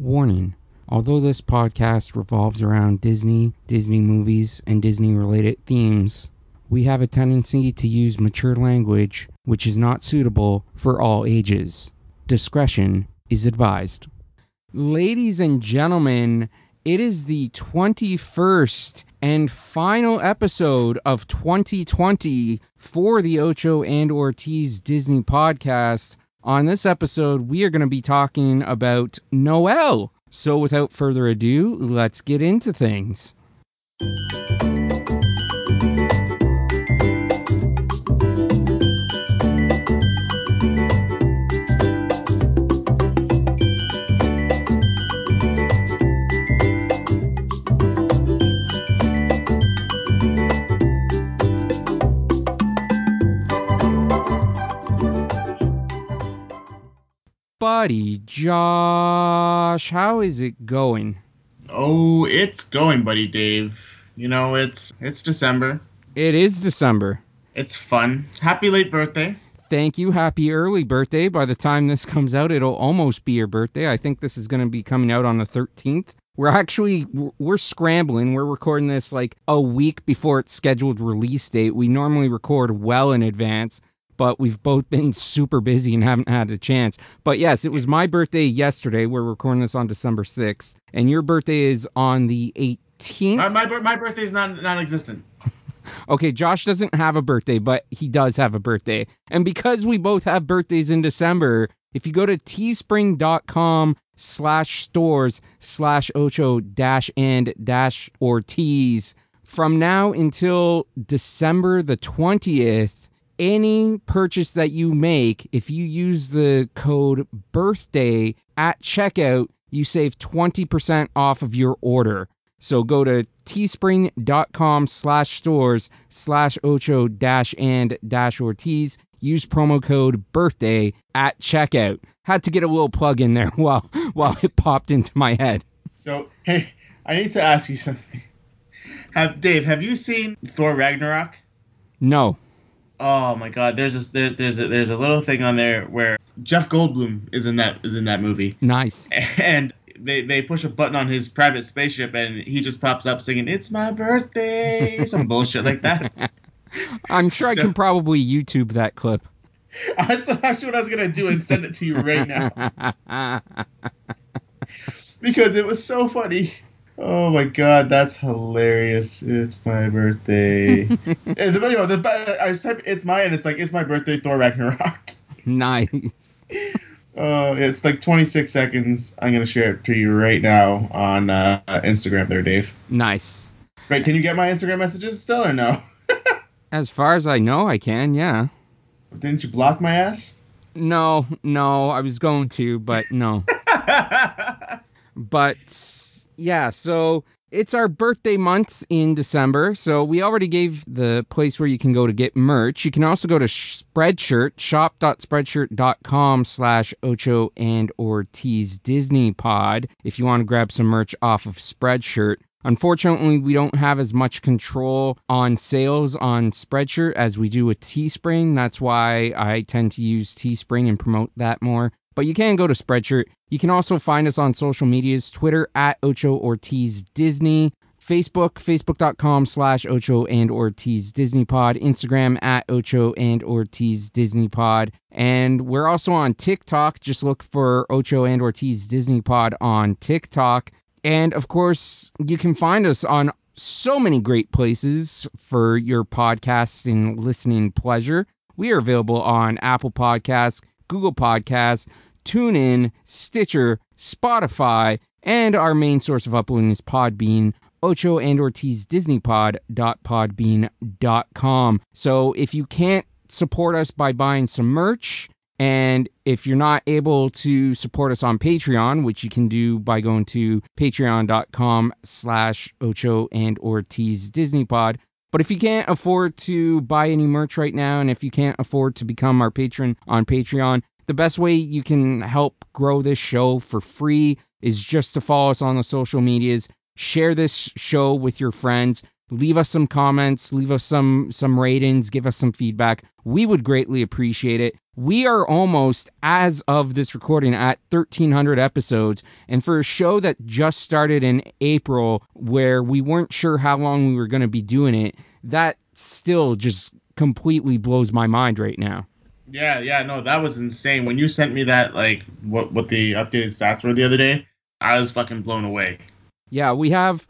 Warning Although this podcast revolves around Disney, Disney movies, and Disney related themes, we have a tendency to use mature language which is not suitable for all ages. Discretion is advised. Ladies and gentlemen, it is the 21st and final episode of 2020 for the Ocho and Ortiz Disney podcast. On this episode, we are going to be talking about Noelle. So, without further ado, let's get into things. Buddy Josh, how is it going? Oh, it's going, buddy Dave. You know, it's it's December. It is December. It's fun. Happy late birthday. Thank you. Happy early birthday. By the time this comes out, it'll almost be your birthday. I think this is going to be coming out on the 13th. We're actually we're scrambling. We're recording this like a week before its scheduled release date. We normally record well in advance but we've both been super busy and haven't had a chance. But yes, it was my birthday yesterday. We're recording this on December 6th, and your birthday is on the 18th. Uh, my my, my birthday is non non-existent. okay, Josh doesn't have a birthday, but he does have a birthday. And because we both have birthdays in December, if you go to teespring.com slash stores slash ocho dash and dash ortiz from now until December the 20th, any purchase that you make, if you use the code birthday at checkout, you save 20% off of your order. So go to teespring.com slash stores slash ocho dash and dash Ortiz. Use promo code birthday at checkout. Had to get a little plug in there while while it popped into my head. So hey, I need to ask you something. Have Dave, have you seen Thor Ragnarok? No. Oh my God! There's a, there's there's a, there's a little thing on there where Jeff Goldblum is in that is in that movie. Nice. And they, they push a button on his private spaceship and he just pops up singing "It's my birthday," some bullshit like that. I'm sure so, I can probably YouTube that clip. That's actually what I was gonna do and send it to you right now. because it was so funny. Oh my god, that's hilarious! It's my birthday. the, you know, the, I type it's my and it's like it's my birthday. Thor Ragnarok. Nice. Uh, it's like 26 seconds. I'm gonna share it to you right now on uh, Instagram. There, Dave. Nice. Right? Can you get my Instagram messages still or no? as far as I know, I can. Yeah. Didn't you block my ass? No, no. I was going to, but no. but yeah, so it's our birthday months in December. So we already gave the place where you can go to get merch. You can also go to Spreadshirt, shop.spreadshirt.com slash Ocho and Ortiz Disney Pod if you want to grab some merch off of Spreadshirt. Unfortunately, we don't have as much control on sales on Spreadshirt as we do with Teespring. That's why I tend to use Teespring and promote that more. But you can go to Spreadshirt. You can also find us on social medias Twitter at Ocho Ortiz Disney, Facebook, facebook.com slash Ocho and Ortiz Disney Pod, Instagram at Ocho and Ortiz Disney Pod. And we're also on TikTok. Just look for Ocho and Ortiz Disney Pod on TikTok. And of course, you can find us on so many great places for your podcasts and listening pleasure. We are available on Apple Podcasts, Google Podcasts, TuneIn, Stitcher, Spotify, and our main source of uploading is Podbean, Ocho and Ortiz DisneyPod.podbean.com. So if you can't support us by buying some merch, and if you're not able to support us on Patreon, which you can do by going to patreon.com slash Ocho and Ortiz DisneyPod, but if you can't afford to buy any merch right now, and if you can't afford to become our patron on Patreon, the best way you can help grow this show for free is just to follow us on the social medias, share this show with your friends, leave us some comments, leave us some some ratings, give us some feedback. We would greatly appreciate it. We are almost as of this recording at 1300 episodes and for a show that just started in April where we weren't sure how long we were going to be doing it, that still just completely blows my mind right now. Yeah, yeah, no, that was insane. When you sent me that, like, what what the updated stats were the other day, I was fucking blown away. Yeah, we have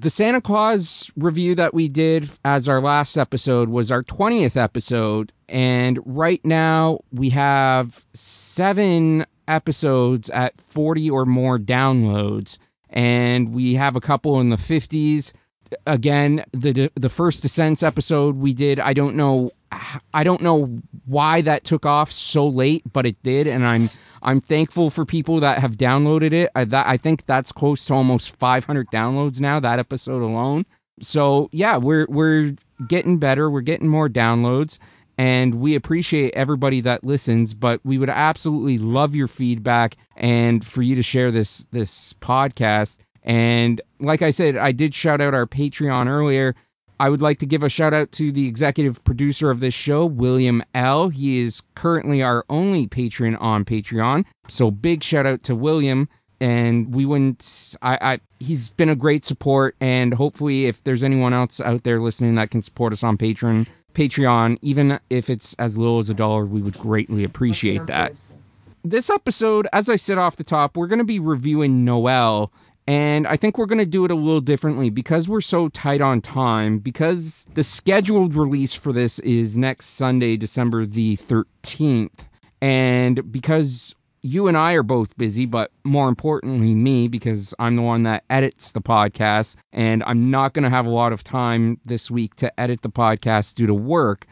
the Santa Claus review that we did as our last episode was our 20th episode. And right now we have seven episodes at 40 or more downloads. And we have a couple in the 50s. Again, the the first Descents episode we did, I don't know I don't know why that took off so late, but it did, and I'm I'm thankful for people that have downloaded it. I, that, I think that's close to almost 500 downloads now. That episode alone. So yeah, we're we're getting better. We're getting more downloads, and we appreciate everybody that listens. But we would absolutely love your feedback and for you to share this this podcast. And like I said, I did shout out our Patreon earlier. I would like to give a shout out to the executive producer of this show, William L. He is currently our only patron on Patreon. So big shout out to William. And we wouldn't, I, I, he's been a great support. And hopefully, if there's anyone else out there listening that can support us on Patreon, Patreon, even if it's as little as a dollar, we would greatly appreciate that. This episode, as I said off the top, we're going to be reviewing Noelle and I think we're going to do it a little differently because we're so tight on time. Because the scheduled release for this is next Sunday, December the 13th. And because you and I are both busy, but more importantly, me, because I'm the one that edits the podcast, and I'm not going to have a lot of time this week to edit the podcast due to work.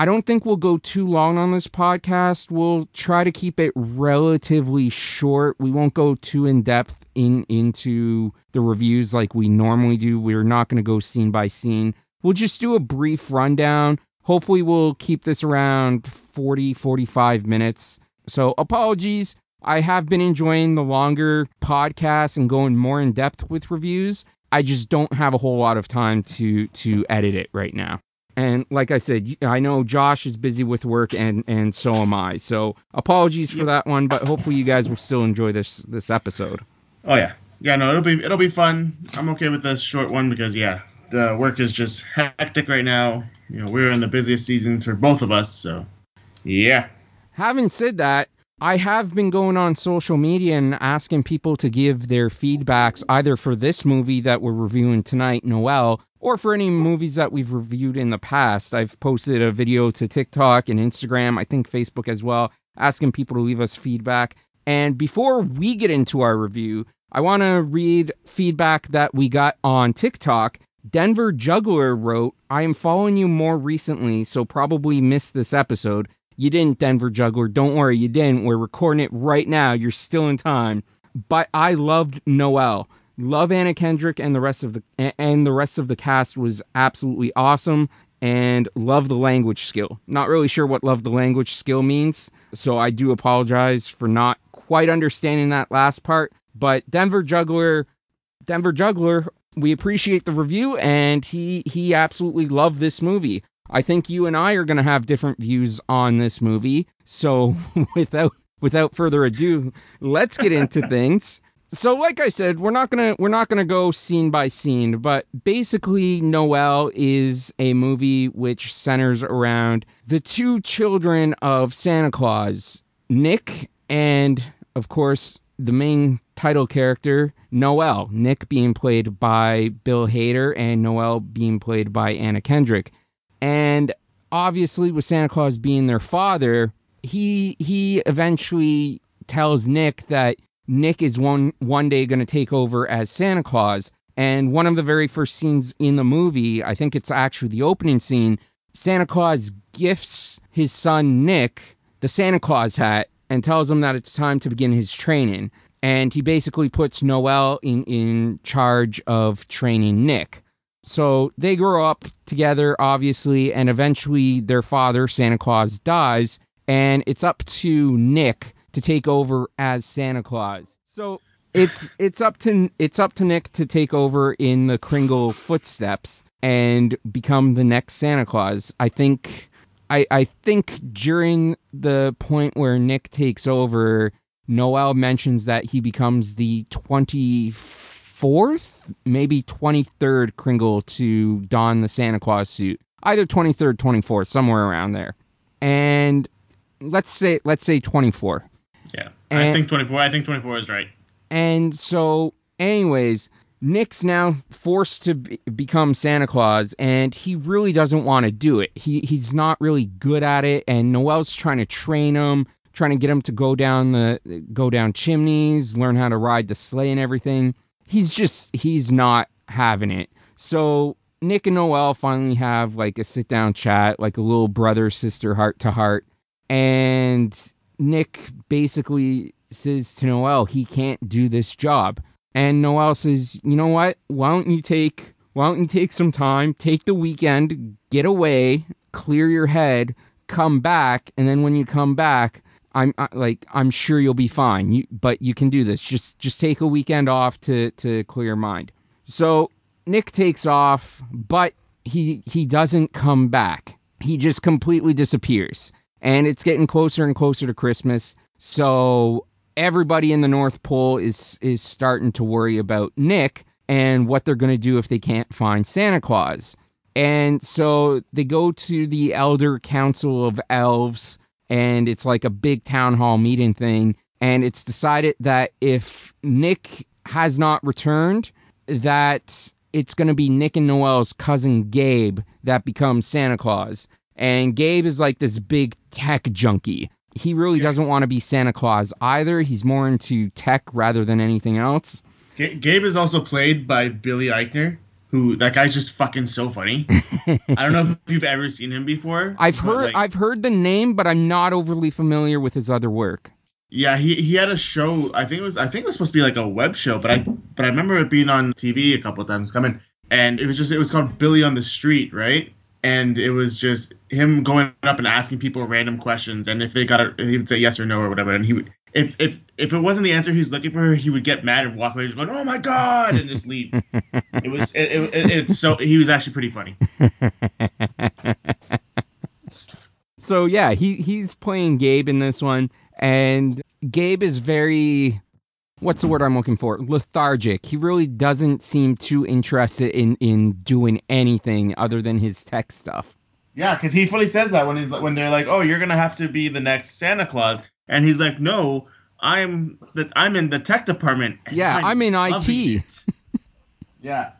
I don't think we'll go too long on this podcast. We'll try to keep it relatively short. We won't go too in depth in into the reviews like we normally do. We're not going to go scene by scene. We'll just do a brief rundown. Hopefully we'll keep this around 40 45 minutes. So apologies. I have been enjoying the longer podcasts and going more in depth with reviews. I just don't have a whole lot of time to to edit it right now. And like I said, I know Josh is busy with work, and and so am I. So apologies for that one, but hopefully you guys will still enjoy this this episode. Oh yeah, yeah. No, it'll be it'll be fun. I'm okay with this short one because yeah, the work is just hectic right now. You know, we're in the busiest seasons for both of us, so yeah. Having said that, I have been going on social media and asking people to give their feedbacks either for this movie that we're reviewing tonight, Noelle, or for any movies that we've reviewed in the past. I've posted a video to TikTok and Instagram, I think Facebook as well, asking people to leave us feedback. And before we get into our review, I want to read feedback that we got on TikTok. Denver Juggler wrote, I am following you more recently, so probably missed this episode. You didn't, Denver Juggler. Don't worry, you didn't. We're recording it right now. You're still in time. But I loved Noelle. Love Anna Kendrick and the rest of the and the rest of the cast was absolutely awesome and love the language skill. Not really sure what love the language skill means, so I do apologize for not quite understanding that last part. But Denver Juggler, Denver Juggler, we appreciate the review and he he absolutely loved this movie. I think you and I are going to have different views on this movie. So without without further ado, let's get into things so like i said we're not gonna we're not gonna go scene by scene but basically Noelle is a movie which centers around the two children of santa claus nick and of course the main title character Noelle, nick being played by bill hader and Noelle being played by anna kendrick and obviously with santa claus being their father he he eventually tells nick that Nick is one one day going to take over as Santa Claus. And one of the very first scenes in the movie, I think it's actually the opening scene, Santa Claus gifts his son Nick the Santa Claus hat and tells him that it's time to begin his training. And he basically puts Noelle in, in charge of training Nick. So they grow up together, obviously, and eventually their father, Santa Claus, dies. And it's up to Nick to take over as Santa Claus. So it's it's up to it's up to Nick to take over in the Kringle footsteps and become the next Santa Claus. I think I I think during the point where Nick takes over, Noelle mentions that he becomes the 24th, maybe 23rd Kringle to don the Santa Claus suit. Either 23rd, 24th, somewhere around there. And let's say let's say 24. Yeah. I think 24. I think 24 is right. And so, anyways, Nick's now forced to be- become Santa Claus, and he really doesn't want to do it. He he's not really good at it, and Noelle's trying to train him, trying to get him to go down the go down chimneys, learn how to ride the sleigh and everything. He's just he's not having it. So Nick and Noelle finally have like a sit down chat, like a little brother sister heart to heart, and Nick basically says to Noelle he can't do this job. And Noelle says, "You know what? Why don't you take why don't you take some time, take the weekend, get away, clear your head, come back, and then when you come back, I'm I, like I'm sure you'll be fine. You but you can do this. Just just take a weekend off to to clear your mind." So Nick takes off, but he he doesn't come back. He just completely disappears. And it's getting closer and closer to Christmas. So everybody in the North Pole is is starting to worry about Nick and what they're going to do if they can't find Santa Claus. And so they go to the Elder Council of Elves and it's like a big town hall meeting thing and it's decided that if Nick has not returned that it's going to be Nick and Noelle's cousin Gabe that becomes Santa Claus. And Gabe is like this big tech junkie. He really doesn't want to be Santa Claus either. He's more into tech rather than anything else. Ga- Gabe is also played by Billy Eichner, who that guy's just fucking so funny. I don't know if you've ever seen him before. I've heard like, I've heard the name, but I'm not overly familiar with his other work. yeah, he, he had a show. I think it was I think it was supposed to be like a web show, but I but I remember it being on TV a couple of times coming, and it was just it was called Billy on the Street, right? And it was just him going up and asking people random questions, and if they got it, he would say yes or no or whatever, and he would. If, if if it wasn't the answer he was looking for, he would get mad and walk away, and just going, "Oh my god!" and just leave. it was it, it, it, it's so he was actually pretty funny. So yeah, he he's playing Gabe in this one, and Gabe is very what's the word I'm looking for? Lethargic. He really doesn't seem too interested in in doing anything other than his tech stuff. Yeah, because he fully says that when he's when they're like, "Oh, you're gonna have to be the next Santa Claus," and he's like, "No, I'm the I'm in the tech department." Yeah, I'm in IT. it." yeah,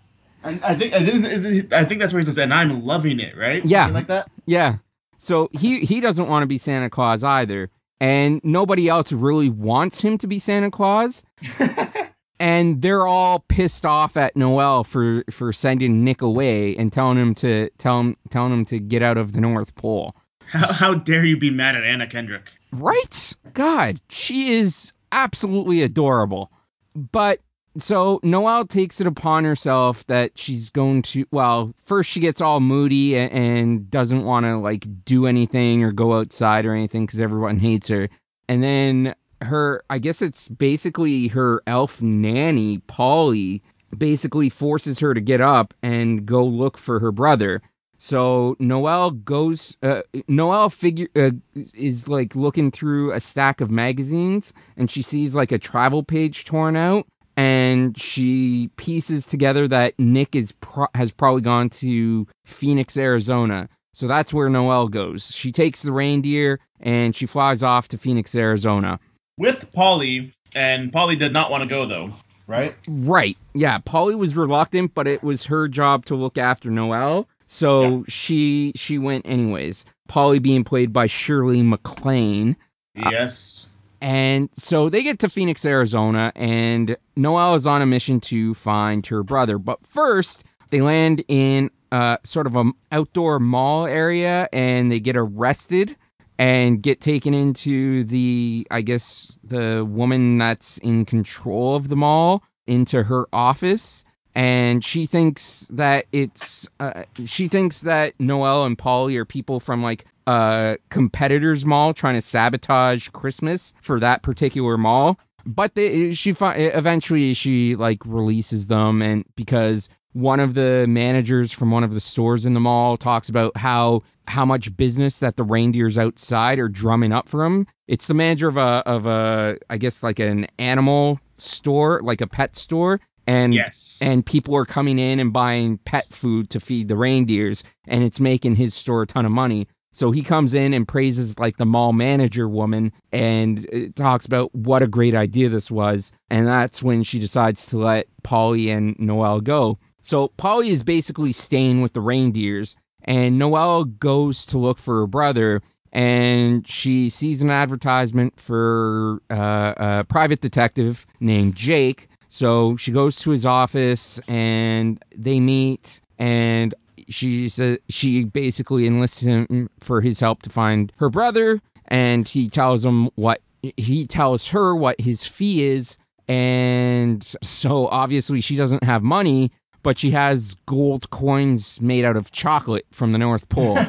and I think I think, is- I think that's where he says, "And I'm loving it," right? Yeah. Something like that. Yeah. So he he doesn't want to be Santa Claus either, and nobody else really wants him to be Santa Claus. and they're all pissed off at Noelle for for sending Nick away and telling him to tell him telling him to get out of the North Pole. How, how dare you be mad at Anna Kendrick? Right? God, she is absolutely adorable. But so Noelle takes it upon herself that she's going to, well, first she gets all moody and, doesn't want to like do anything or go outside or anything because everyone hates her. And then her, I guess it's basically her elf nanny, Polly, basically forces her to get up and go look for her brother. So Noelle goes. Uh, Noelle figure uh, is like looking through a stack of magazines, and she sees like a travel page torn out, and she pieces together that Nick is pro- has probably gone to Phoenix, Arizona. So that's where Noelle goes. She takes the reindeer and she flies off to Phoenix, Arizona. With Polly, and Polly did not want to go though, right? Right. Yeah. Polly was reluctant, but it was her job to look after Noelle. So she she went anyways. Polly being played by Shirley MacLaine. Yes. And so they get to Phoenix, Arizona, and Noelle is on a mission to find her brother. But first, they land in uh, sort of a outdoor mall area, and they get arrested and get taken into the, I guess, the woman that's in control of the mall into her office. And she thinks that it's, uh, she thinks that Noelle and Polly are people from like a competitor's mall trying to sabotage Christmas for that particular mall. but they, she fi- eventually she like releases them and because one of the managers from one of the stores in the mall talks about how how much business that the reindeers outside are drumming up for him. It's the manager of a of a I guess like an animal store, like a pet store, and Yes. and people are coming in and buying pet food to feed the reindeers, and it's making his store a ton of money. So he comes in and praises like the mall manager woman and talks about what a great idea this was. And that's when she decides to let Polly and Noelle go. So Polly is basically staying with the reindeers, and Noelle goes to look for her brother. And she sees an advertisement for uh, a private detective named Jake. So she goes to his office and they meet. And she says she basically enlists him for his help to find her brother. And he tells him what he tells her what his fee is. And so obviously she doesn't have money, but she has gold coins made out of chocolate from the North Pole.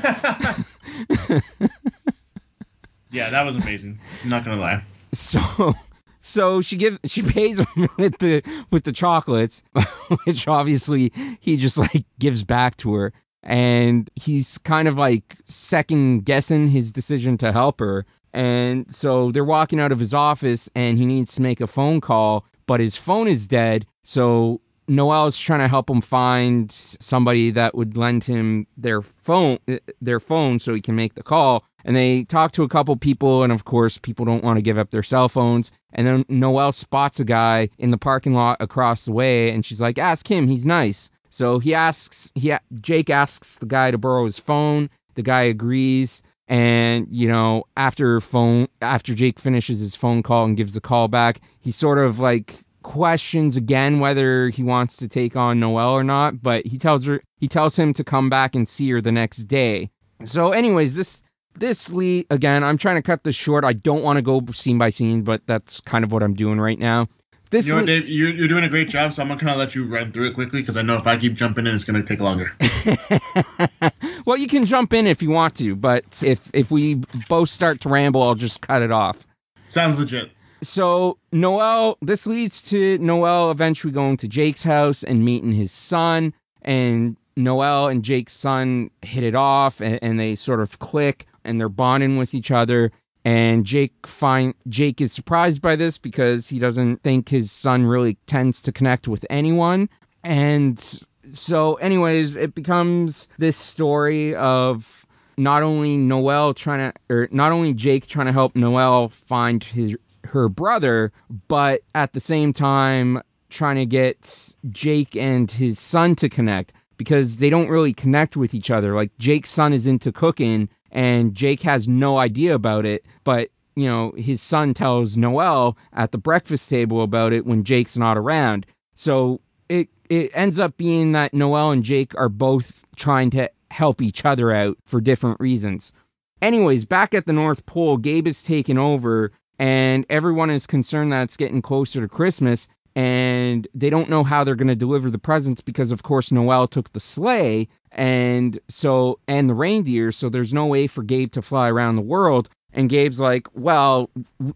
yeah, that was amazing. I'm not gonna lie. so so she give she pays him with the with the chocolates, which obviously he just like gives back to her. And he's kind of like second guessing his decision to help her. And so they're walking out of his office and he needs to make a phone call, but his phone is dead. So Noelle's trying to help him find somebody that would lend him their phone uh, their phone so he can make the call. And they talk to a couple people and of course people don't want to give up their cell phones. And then Noelle spots a guy in the parking lot across the way and she's like, "Ask him, he's nice." So he asks he Jake asks the guy to borrow his phone. The guy agrees and you know after phone after Jake finishes his phone call and gives the call back, he sort of like questions again whether he wants to take on Noelle or not, but he tells her he tells him to come back and see her the next day. So anyways, this this lead again, I'm trying to cut this short. I don't want to go scene by scene, but that's kind of what I'm doing right now. This you know what, Dave, you're, you're doing a great job, so I'm gonna kind of let you run through it quickly because I know if I keep jumping in, it's gonna take longer. well, you can jump in if you want to, but if if we both start to ramble, I'll just cut it off. Sounds legit. So Noelle, this leads to Noelle eventually going to Jake's house and meeting his son, and Noelle and Jake's son hit it off, and, and they sort of click, and they're bonding with each other. And Jake find Jake is surprised by this because he doesn't think his son really tends to connect with anyone, and so anyways, it becomes this story of not only Noelle trying to, or not only Jake trying to help Noelle find his her brother, but at the same time trying to get Jake and his son to connect because they don't really connect with each other. Like Jake's son is into cooking and Jake has no idea about it, but you know, his son tells Noelle at the breakfast table about it when Jake's not around. So it it ends up being that Noelle and Jake are both trying to help each other out for different reasons. Anyways, back at the North Pole, Gabe is taken over and everyone is concerned that it's getting closer to Christmas and they don't know how they're going to deliver the presents because of course Noelle took the sleigh and so and the reindeer so there's no way for Gabe to fly around the world and Gabe's like, "Well,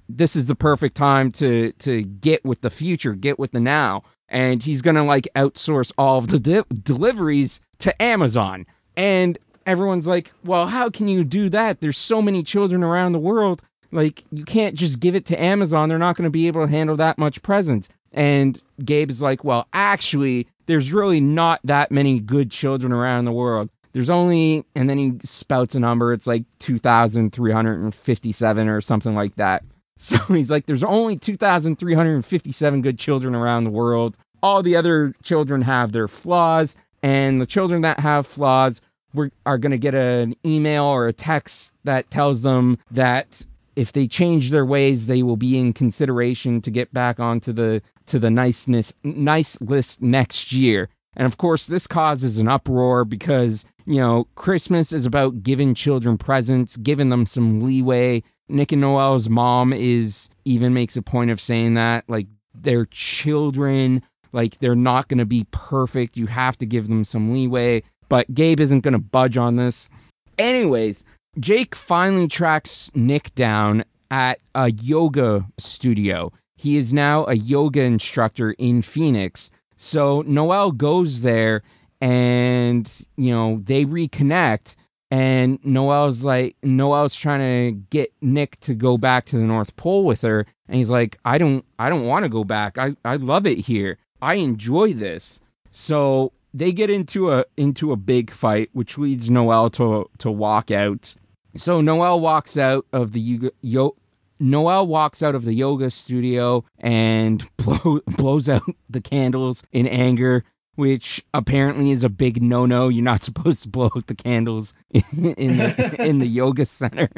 this is the perfect time to to get with the future, get with the now." And he's to like outsource all of the de- deliveries to Amazon. And everyone's like, "Well, how can you do that? There's so many children around the world. Like you can't just give it to Amazon. They're not to be able to handle that much presents." And Gabe's like, "Well, actually, there's really not that many good children around the world. There's only, and then he spouts a number. It's like 2,357 or something like that. So he's like, there's only 2,357 good children around the world. All the other children have their flaws, and the children that have flaws we're, are going to get an email or a text that tells them that if they change their ways, they will be in consideration to get back onto the to the niceness nice list next year. And of course, this causes an uproar because, you know, Christmas is about giving children presents, giving them some leeway. Nick and Noelle's mom is even makes a point of saying that, like, they're children, like, they're not going to be perfect. You have to give them some leeway. But Gabe isn't going to budge on this. Anyways, Jake finally tracks Nick down at a yoga studio. he is now a yoga instructor in Phoenix. So Noelle goes there and, you know, they reconnect. And Noelle's like, Noelle's trying to get Nick to go back to the North Pole with her. And he's like, I don't, I don't want to go back. I, I love it here. I enjoy this. So they get into a into a big fight, which leads Noelle to to walk out. So Noelle walks out of the yoga, yo, Noelle walks out of the yoga studio and blow, blows out the candles in anger, which apparently is a big no-no. You're not supposed to blow out the candles in the, in the yoga center.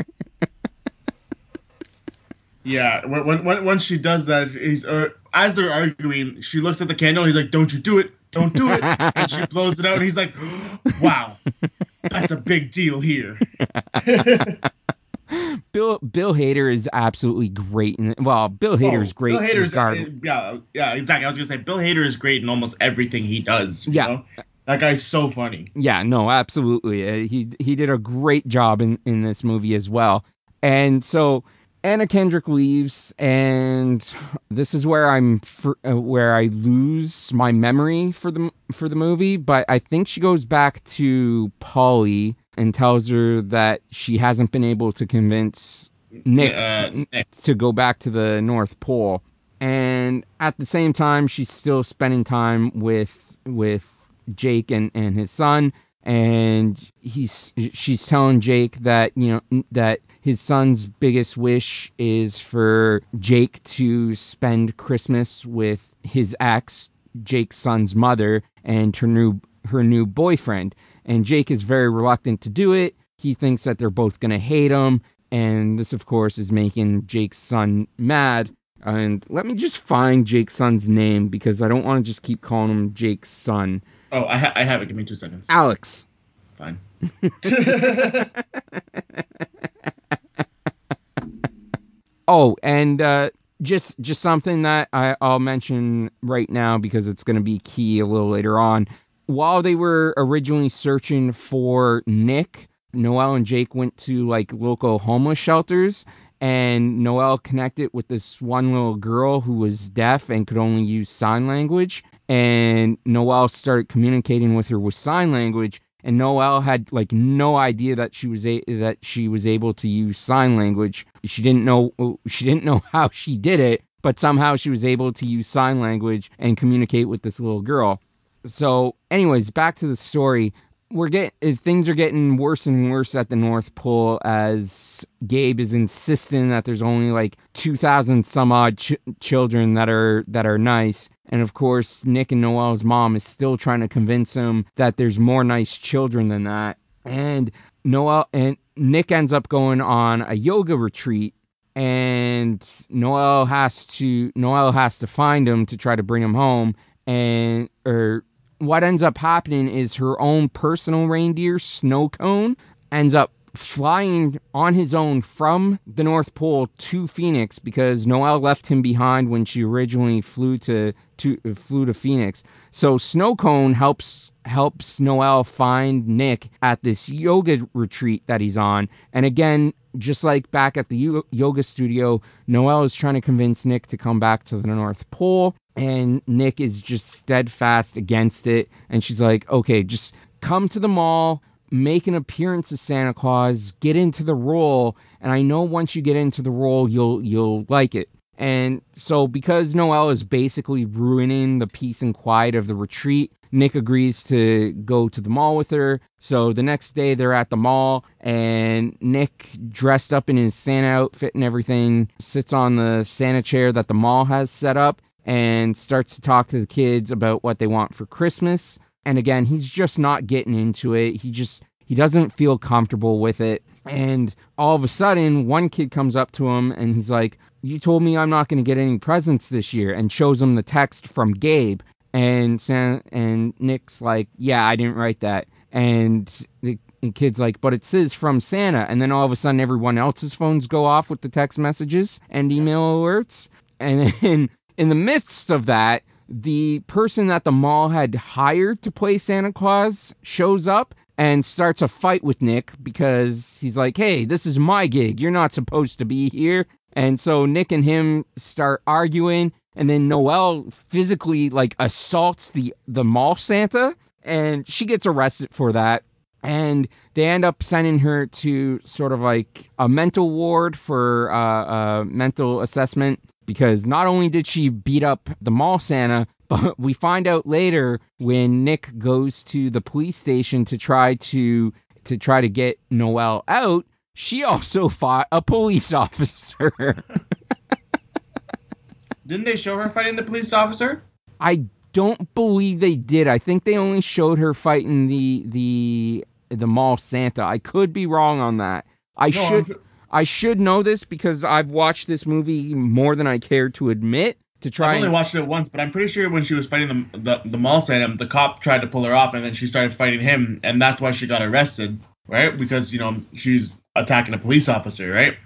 Yeah, when, when, once she does that, he's uh, as they're arguing, she looks at the candle. He's like, "Don't you do it! Don't do it!" and she blows it out. And he's like, "Wow, that's a big deal here." Bill Bill Hader is absolutely great. In, well, Bill Hader is oh, great. Bill Hader's regard- yeah, yeah, exactly. I was gonna say Bill Hader is great in almost everything he does. yeah. Know? That guy's so funny. Yeah, no, absolutely. Uh, he he did a great job in, in this movie as well. And so Anna Kendrick leaves, and this is where I'm for, uh, where I lose my memory for the for the movie. But I think she goes back to Polly and tells her that she hasn't been able to convince Nick, uh, Nick to go back to the North Pole. And at the same time, she's still spending time with with Jake and, and his son. And he's she's telling Jake that you know that his son's biggest wish is for Jake to spend Christmas with his ex, Jake's son's mother, and her new her new boyfriend. And Jake is very reluctant to do it. He thinks that they're both going to hate him, and this, of course, is making Jake's son mad. And let me just find Jake's son's name because I don't want to just keep calling him Jake's son. Oh, I, ha- I have it. Give me two seconds. Alex. Fine. oh, and uh, just just something that I, I'll mention right now because it's going to be key a little later on. While they were originally searching for Nick, Noelle and Jake went to like local homeless shelters and Noelle connected with this one little girl who was deaf and could only use sign language. And Noelle started communicating with her with sign language and Noelle had like no idea that she was a- that she was able to use sign language. She didn't know she didn't know how she did it, but somehow she was able to use sign language and communicate with this little girl. So, anyways, back to the story we're getting things are getting worse and worse at the North Pole as Gabe is insisting that there's only like 2000 some odd ch- children that are that are nice and of course Nick and Noelle's mom is still trying to convince him that there's more nice children than that. And Noelle and Nick ends up going on a yoga retreat. And Noelle has to Noelle has to find him to try to bring him home. And or what ends up happening is her own personal reindeer, Snow Cone, ends up flying on his own from the North Pole to Phoenix because Noelle left him behind when she originally flew to, to uh, flew to Phoenix. So Snow Cone helps helps Noelle find Nick at this yoga retreat that he's on. And again, just like back at the yoga studio, Noelle is trying to convince Nick to come back to the North Pole and Nick is just steadfast against it. And she's like, okay, just come to the mall, make an appearance as Santa Claus, get into the role, and I know once you get into the role, you'll you'll like it. And so, because Noelle is basically ruining the peace and quiet of the retreat, Nick agrees to go to the mall with her. So the next day, they're at the mall, and Nick, dressed up in his Santa outfit and everything, sits on the Santa chair that the mall has set up and starts to talk to the kids about what they want for Christmas. And again, he's just not getting into it. He just he doesn't feel comfortable with it. And all of a sudden, one kid comes up to him and he's like, "You told me I'm not going to get any presents this year," and shows him the text from Gabe. And Sam, and Nick's like, "Yeah, I didn't write that." And the kid's like, "But it says from Santa." And then all of a sudden, everyone else's phones go off with the text messages and email alerts. And then in the midst of that, the person that the mall had hired to play Santa Claus shows up and starts a fight with Nick because he's like, hey, this is my gig. You're not supposed to be here. And so Nick and him start arguing, and then Noelle physically like assaults the the mall Santa, and she gets arrested for that. And they end up sending her to sort of like a mental ward for uh, a mental assessment because not only did she beat up the mall Santa, but we find out later when Nick goes to the police station to try to to try to get Noelle out, she also fought a police officer. Didn't they show her fighting the police officer? I don't believe they did. I think they only showed her fighting the the the mall Santa. I could be wrong on that. I No, should I'm- I should know this because I've watched this movie more than I care to admit. To try I've only and, watched it once, but I'm pretty sure when she was fighting the the, the mall Santa, the cop tried to pull her off, and then she started fighting him, and that's why she got arrested, right? Because you know she's attacking a police officer, right?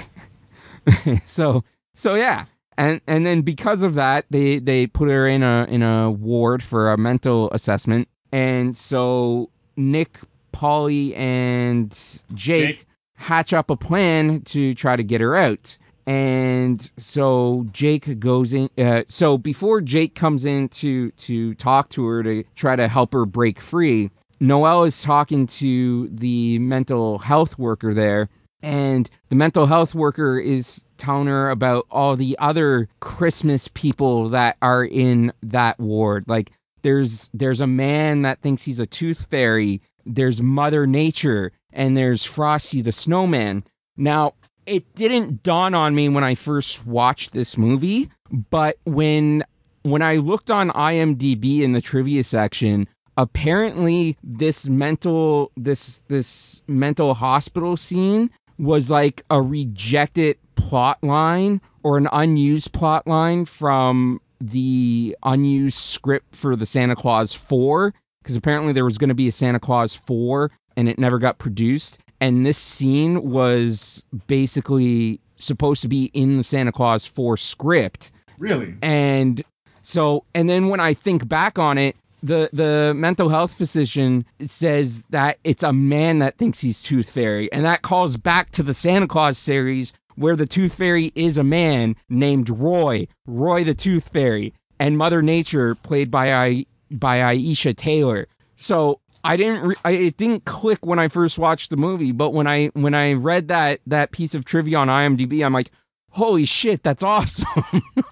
so so yeah and and then because of that they they put her in a in a ward for a mental assessment and so nick polly and jake, Jake. hatch up a plan to try to get her out and so jake goes in uh, so before jake comes in to to talk to her to try to help her break free noelle is talking to the mental health worker there. And the mental health worker is telling her about all the other christmas people that are in that ward. Like there's there's a man that thinks he's a tooth fairy. There's mother nature and there's frosty the snowman. Now it didn't dawn on me when i first watched this movie but when when i looked on imdb in the trivia section apparently this mental this this mental hospital scene was like a rejected plot line or an unused plot line from the unused script for the Santa Clause 4 because apparently there was going to be a Santa Claus 4 and it never got produced and this scene was basically supposed to be in the Santa Clause 4 script. Really? and so and then when i think back on it the the mental health physician says that it's a man that thinks he's tooth fairy. And that calls back to the santa claus series where the tooth fairy is a man named roy roy the tooth fairy and mother nature played by I, by Aisha Tyler. So I didn't. Re- I, it didn't click when I first watched the movie, but when I when I read that that piece of trivia on IMDb, I'm like, holy shit, that's awesome.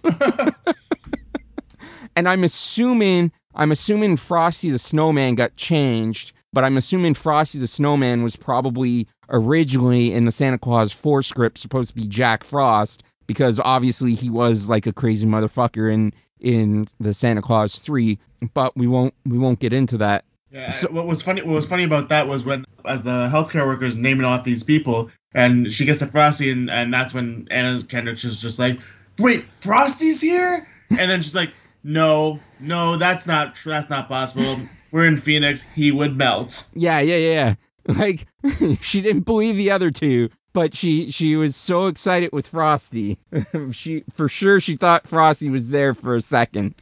and I'm assuming I'm assuming Frosty the Snowman got changed, but I'm assuming Frosty the Snowman was probably originally in the Santa Clause 4 script supposed to be Jack Frost because obviously he was like a crazy motherfucker in in the Santa Clause 3, but we won't we won't get into that. Yeah. So what was funny? What was funny about that was when, as the healthcare workers naming off these people, and she gets to Frosty, and, and that's when Anna Kendrick is just like, "Wait, Frosty's here?" And then she's like, "No, no, that's not that's not possible. We're in Phoenix. He would melt." Yeah, yeah, yeah. Like she didn't believe the other two, but she she was so excited with Frosty. she for sure she thought Frosty was there for a second.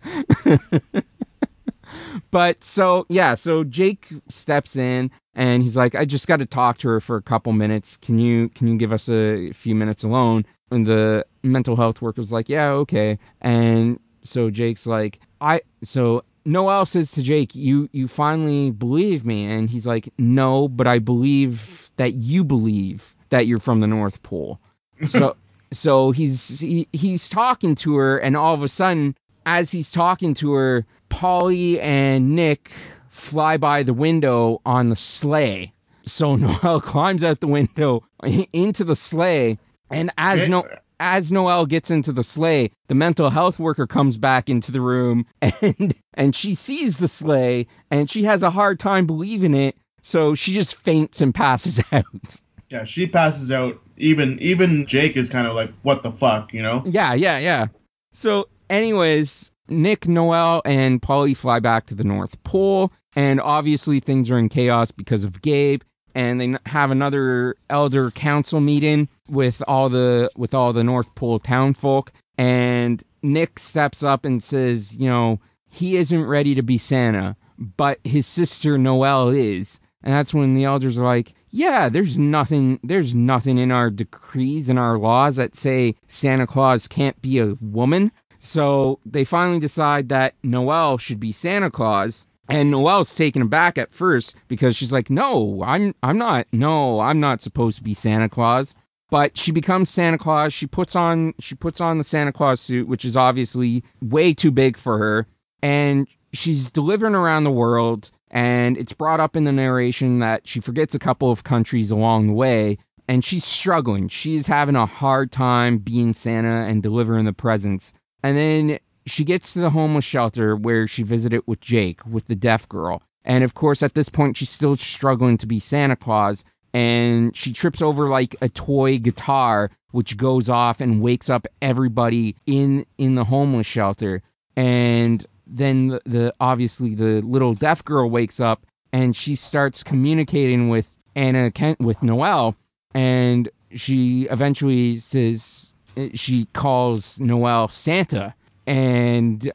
But so yeah, so Jake steps in and he's like, I just got to talk to her for a couple minutes. Can you can you give us a few minutes alone? And the mental health worker's like, Yeah, okay. And so Jake's like, I so Noelle says to Jake, "You you finally believe me," and he's like, "No, but I believe that you believe that you're from the North Pole." So so he's he, he's talking to her, and all of a sudden, as he's talking to her, Polly and Nick fly by the window on the sleigh. So Noelle climbs out the window into the sleigh, and as no as Noelle gets into the sleigh, the mental health worker comes back into the room and and she sees the sleigh and she has a hard time believing it, so she just faints and passes out. Yeah, she passes out. Even even Jake is kind of like, "What the fuck," you know? yeah, yeah, yeah. So, anyways, Nick, Noelle and Polly fly back to the North Pole, and obviously things are in chaos because of Gabe. And they have another elder council meeting with all the with all the North Pole town folk. And Nick steps up and says, you know, he isn't ready to be Santa, but his sister Noelle is. And that's when the elders are like, yeah, there's nothing there's nothing in our decrees and our laws that say Santa Claus can't be a woman. So they finally decide that Noelle should be Santa Claus. And Noelle's taken aback at first because she's like, "No, I'm I'm not. No, I'm not supposed to be Santa Claus." But she becomes Santa Claus. She puts on she puts on the Santa Claus suit, which is obviously way too big for her, and she's delivering around the world. And it's brought up in the narration that she forgets a couple of countries along the way, and she's struggling. She's having a hard time being Santa and delivering the presents. And then she gets to the homeless shelter where she visited with Jake, with the deaf girl. And of course, at this point, she's still struggling to be Santa Claus. And she trips over like a toy guitar, which goes off and wakes up everybody in in the homeless shelter. And then the, the obviously the little deaf girl wakes up and she starts communicating with Anna Kent with Noelle. and she eventually says she calls Noelle Santa and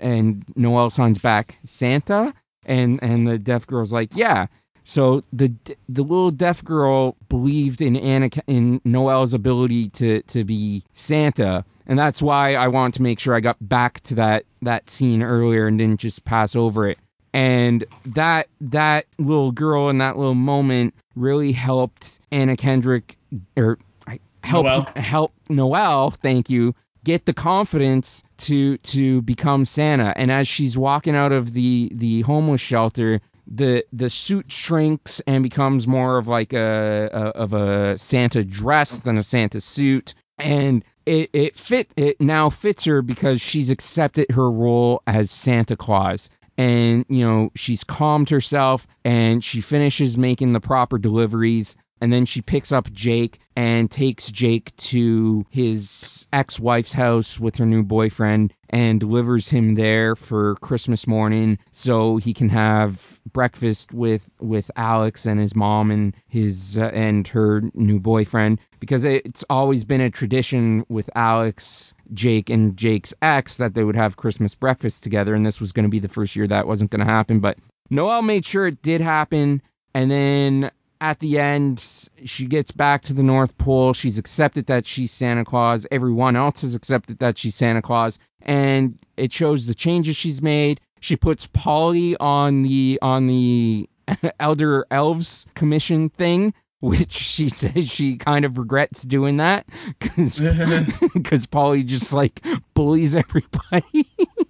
and Noelle signs back Santa, and and the deaf girl's like, yeah. So the the little deaf girl believed in Anna in Noelle's ability to to be Santa, and that's why I want to make sure I got back to that that scene earlier and didn't just pass over it. And that that little girl in that little moment really helped Anna Kendrick or help Noelle. help Noelle. Thank you get the confidence to to become Santa. And as she's walking out of the the homeless shelter, the the suit shrinks and becomes more of like a, a of a Santa dress than a Santa suit. And it, it fit it now fits her because she's accepted her role as Santa Claus. And you know, she's calmed herself and she finishes making the proper deliveries and then she picks up Jake and takes Jake to his ex wife's house with her new boyfriend and delivers him there for Christmas morning so he can have breakfast with, with Alex and his mom and his uh, and her new boyfriend because it's always been a tradition with Alex, Jake, and Jake's ex that they would have Christmas breakfast together. And this was going to be the first year that wasn't going to happen. But Noelle made sure it did happen. And then at the end, she gets back to the North Pole. She's accepted that she's Santa Claus. Everyone else has accepted that she's Santa Claus, and it shows the changes she's made. She puts Polly on the on the Elder Elves Commission thing, which she says she kind of regrets doing that because because Polly just like bullies everybody.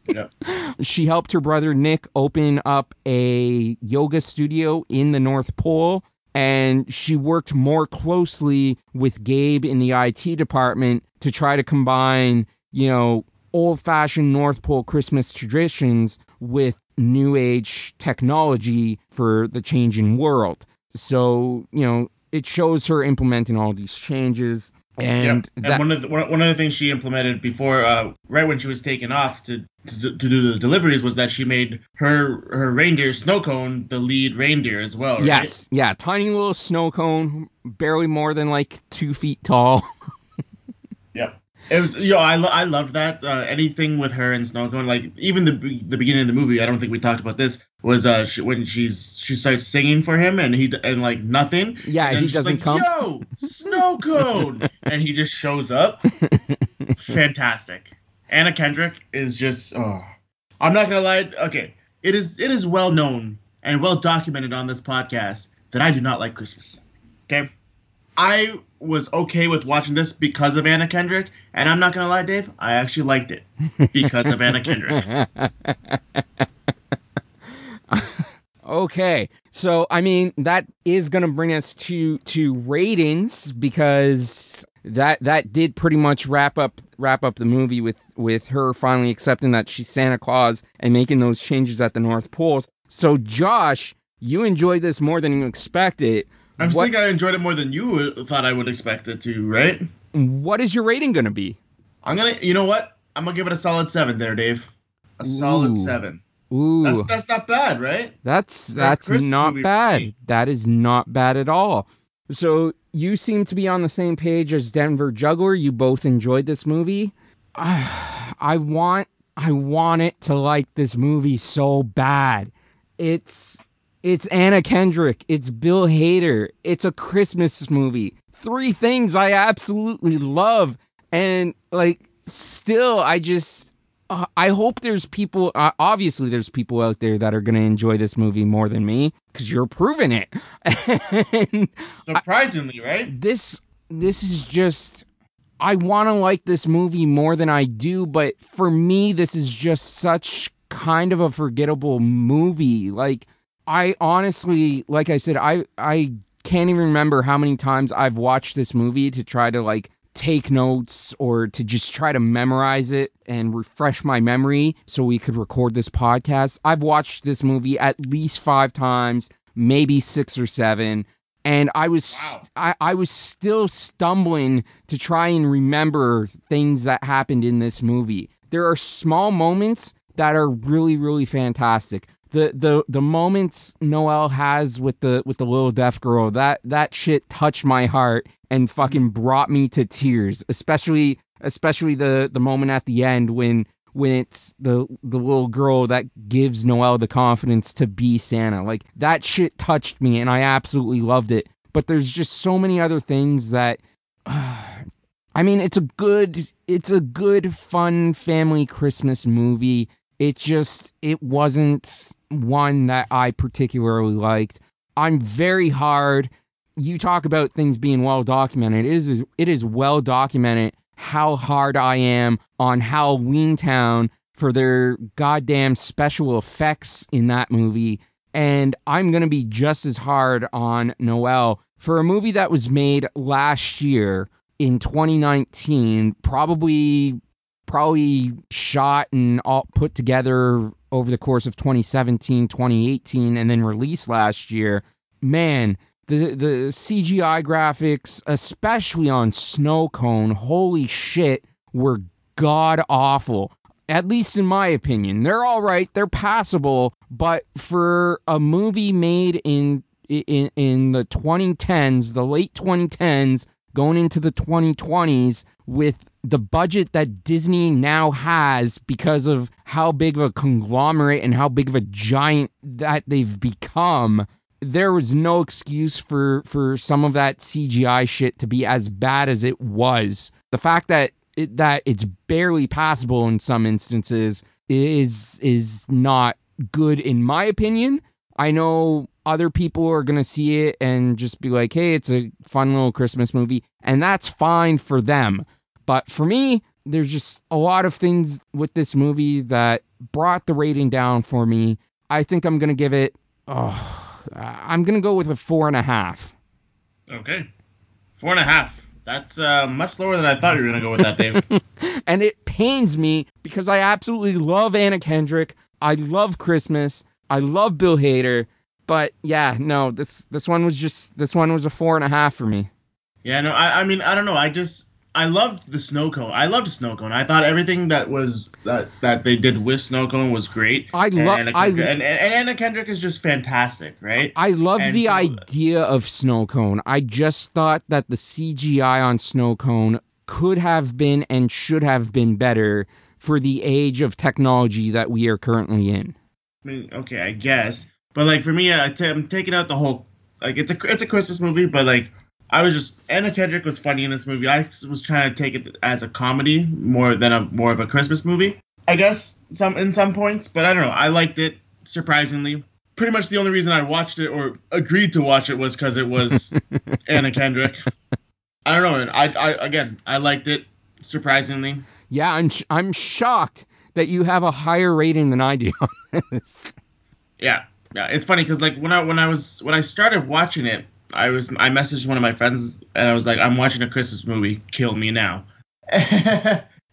Yep. She helped her brother Nick open up a yoga studio in the North Pole and she worked more closely with Gabe in the IT department to try to combine, you know, old fashioned North Pole Christmas traditions with new age technology for the changing world. So, you know, it shows her implementing all these changes. And, Yep. that, and one of the one one of the things she implemented before, uh, right when she was taken off to, to to do the deliveries, was that she made her her reindeer snow cone the lead reindeer as well. Right? yes, yeah, tiny little snow cone, barely more than like two feet tall. Yep. It was yo. I lo- I loved that. Uh, anything with her and snow cone, like even the be- the beginning of the movie. I don't think we talked about this. Was uh she, when she's she starts singing for him and he d- and like nothing. Yeah, and he doesn't like, come. Yo, snow cone, and he just shows up. Fantastic. Anna Kendrick is just. Oh, I'm not gonna lie. Okay, it is it is well known and well documented on this podcast that I do not like Christmas. Okay, I was okay with watching this because of Anna Kendrick, and I'm not gonna lie, Dave, I actually liked it because of Anna Kendrick. Okay, so I mean that is to bring us to to ratings because that that did pretty much wrap up wrap up the movie with with her finally accepting that she's Santa Claus and making those changes at the North Pole. So Josh, you enjoyed this more than you expected. I What think I enjoyed it more than you uh, thought I would expect it to, right? what is your rating going to be? I'm gonna, you know what? I'm gonna give it a solid seven there, Dave. A Ooh. solid seven. Ooh, That's that's not bad, right? That's a that's not bad. That is not bad at all. So you seem to be on the same page as Denver Juggler. You both enjoyed this movie. I want I want it to like this movie so bad. It's It's Anna Kendrick. It's Bill Hader. It's a Christmas movie. Three things I absolutely love. And like, still, I just, uh, I hope there's people, uh, obviously, there's people out there that are going to enjoy this movie more than me because you're proving it. Surprisingly, I, right? This, this is just, I want to like this movie more than I do, but for me, this is just such kind of a forgettable movie. Like, I honestly, like I said, I I can't even remember how many times I've watched this movie to try to like take notes or to just try to memorize it and refresh my memory so we could record this podcast. I've watched this movie at least 5 times, maybe 6 or 7, and I was wow. I, I was still stumbling to try and remember things that happened in this movie. There are small moments that are really really fantastic the the the moments Noelle has with the with the little deaf girl that that shit touched my heart and fucking brought me to tears especially especially the the moment at the end when when it's the the little girl that gives Noelle the confidence to be Santa like that shit touched me and I absolutely loved it but there's just so many other things that uh, I mean it's a good it's a good fun family Christmas movie it just it wasn't one that I particularly liked. I'm very hard. You talk about things being well documented. It is it is well documented how hard I am on Halloween Town for their goddamn special effects in that movie. And I'm to be just as hard on Noelle for a movie that was made last year in 2019, probably probably shot and all put together over the course of 2017, 2018, and then released last year. Man, the the CGI graphics, especially on Snow Cone, holy shit, were god awful. At least in my opinion, they're all right, they're passable, but for a movie made in in in the 2010s, the late 2010s, going into the 2020s with the budget that Disney now has because of how big of a conglomerate and how big of a giant that they've become, there was no excuse for for some of that CGI shit to be as bad as it was. The fact that it, that it's barely passable in some instances is is not good in my opinion. I know other people are going to see it and just be like, "Hey, it's a fun little Christmas movie." And that's fine for them. But for me, there's just a lot of things with this movie that brought the rating down for me. I think I'm going to give it, oh, I'm going to go with a four and a half. Okay. Four and a half. That's uh, much lower than I thought you were going to go with that, Dave. and it pains me because I absolutely love Anna Kendrick. I love Christmas. I love Bill Hader. But yeah, no, this this one was just this one was a four and a half for me. Yeah, no, I, I mean I don't know. I just I loved the snow cone. I loved snow cone. I thought everything that was that that they did with snow cone was great. I love and, I, and, and, Anna Kendrick is just fantastic, right? I love and the so, idea of snow cone. I just thought that the CGI on snow cone could have been and should have been better for the age of technology that we are currently in. I mean, okay, I guess, but like for me, I t- I'm taking out the whole like it's a it's a Christmas movie, but like I was just Anna Kendrick was funny in this movie. I was trying to take it as a comedy more than a more of a Christmas movie. I guess some in some points, but I don't know. I liked it surprisingly. Pretty much the only reason I watched it or agreed to watch it was because it was Anna Kendrick. I don't know. I, I again, I liked it surprisingly. Yeah, I'm sh- I'm shocked that you have a higher rating than I do on this. Yeah, yeah. It's funny because like when I when I was when I started watching it, I was I messaged one of my friends and I was like, I'm watching a Christmas movie. Kill me now.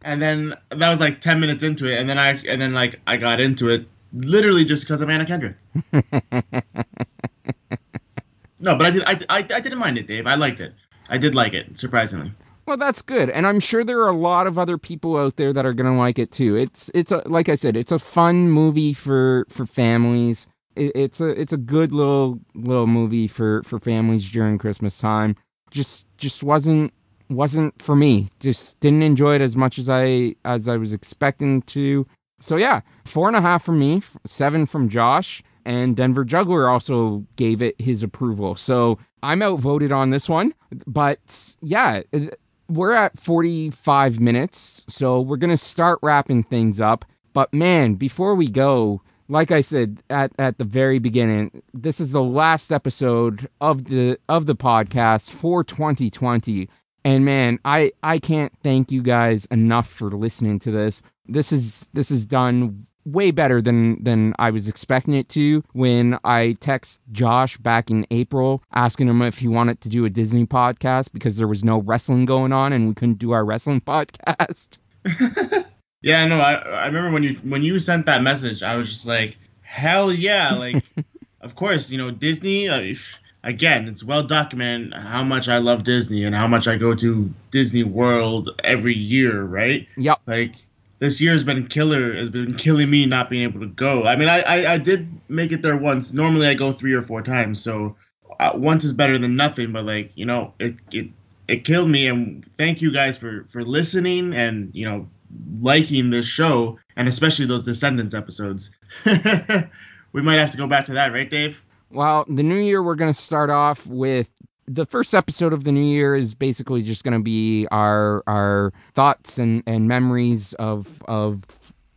and then that was like ten minutes into it, and then I and then like I got into it literally just because of Anna Kendrick. no, but I did I, I I didn't mind it, Dave. I liked it. I did like it surprisingly. Well, that's good, and I'm sure there are a lot of other people out there that are gonna like it too. It's it's a like I said, it's a fun movie for for families it, it's a it's a good little little movie for for families during Christmas time. Just just wasn't wasn't for me. Just didn't enjoy it as much as I as I was expecting to. So yeah, four and a half from me, seven from Josh. and Denver Juggler also gave it his approval. So I'm outvoted on this one, but yeah, we're at 45 minutes, so we're gonna start wrapping things up. But man, before we go, like I said at, at the very beginning, this is the last episode of the of the podcast for 2020. And man, I I can't thank you guys enough for listening to this. This is this is done way better than than I was expecting it to when I text Josh back in April asking him if he wanted to do a Disney podcast because there was no wrestling going on and we couldn't do our wrestling podcast. yeah, no, I I remember when you when you sent that message, I was just like, hell yeah, like of course, you know, Disney uh, again, it's well documented how much I love Disney and how much I go to Disney World every year, right? Yep. Like this year has been killer has been killing me not being able to go. I mean, I I, I did make it there once. Normally, I go three or four times, so uh, once is better than nothing. But like you know, it it it killed me. And thank you guys for for listening and you know liking this show and especially those Descendants episodes. we might have to go back to that, right, Dave? Well, the new year we're going to start off with the first episode of the new year is basically just going to be our our thoughts and and memories of of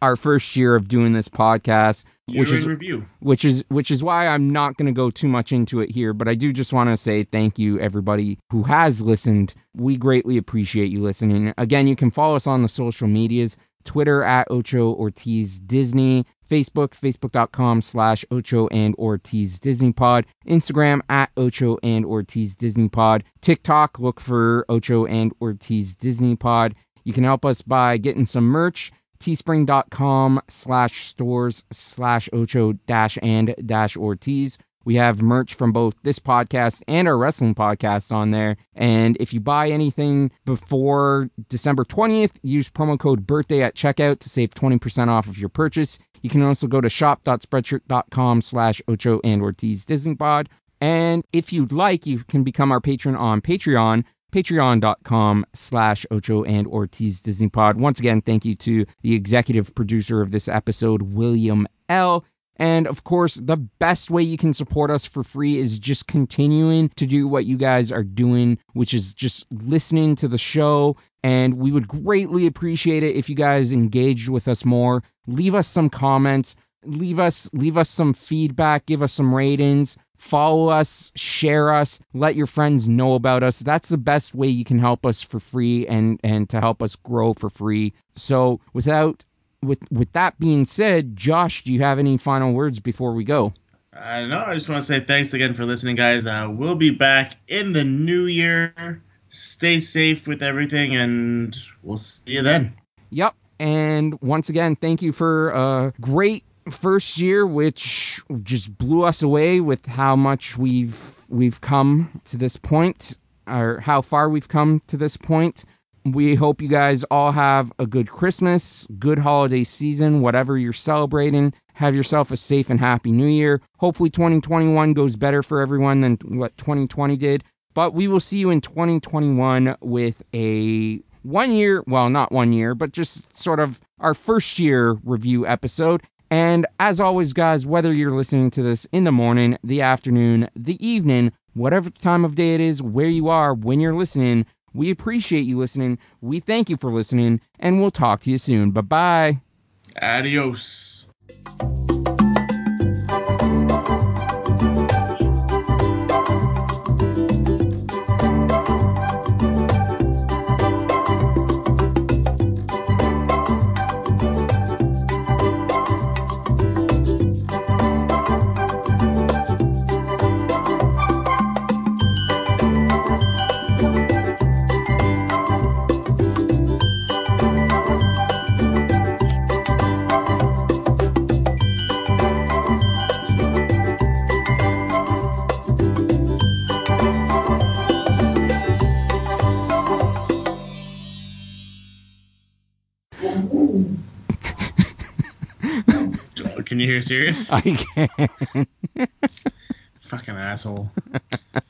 our first year of doing this podcast year which is review. which is which is why I'm not going to go too much into it here but I do just want to say thank you everybody who has listened. We greatly appreciate you listening. Again you can follow us on the social medias Twitter at Ocho Ortiz Disney, Facebook, facebook.com slash Ocho and Ortiz Disney Pod, Instagram at Ocho and Ortiz Disney Pod, TikTok, look for Ocho and Ortiz Disney Pod. You can help us by getting some merch, teespring.com slash stores slash Ocho dash and dash Ortiz. We have merch from both this podcast and our wrestling podcast on there. And if you buy anything before December 20th, use promo code birthday at checkout to save 20% off of your purchase. You can also go to shop.spreadshirt.com slash Ocho and Ortiz Disney Pod. And if you'd like, you can become our patron on Patreon patreon.com slash ocho and ortiz disney pod. Once again thank you to the executive producer of this episode william l. And of course, the best way you can support us for free is just continuing to do what you guys are doing, which is just listening to the show. And we would greatly appreciate it if you guys engaged with us more. Leave us some comments, leave us leave us some feedback, give us some ratings, follow us, share us, let your friends know about us. That's the best way you can help us for free and and to help us grow for free. So, without with with that being said, Josh, do you have any final words before we go? I uh, know. I just want to say thanks again for listening, guys. Uh, we'll be back in the new year. Stay safe with everything, and we'll see you then. Yep. And once again, thank you for a great first year, which just blew us away with how much we've we've come to this point, or how far we've come to this point. We hope you guys all have a good Christmas, good holiday season, whatever you're celebrating. Have yourself a safe and happy new year. Hopefully, 2021 goes better for everyone than what 2020 did. But we will see you in 2021 with a one year, well, not one year, but just sort of our first year review episode. And as always, guys, whether you're listening to this in the morning, the afternoon, the evening, whatever time of day it is, where you are when you're listening, we appreciate you listening. We thank you for listening, and we'll talk to you soon. Bye bye. Adios. Can you hear serious? I can. Fucking asshole.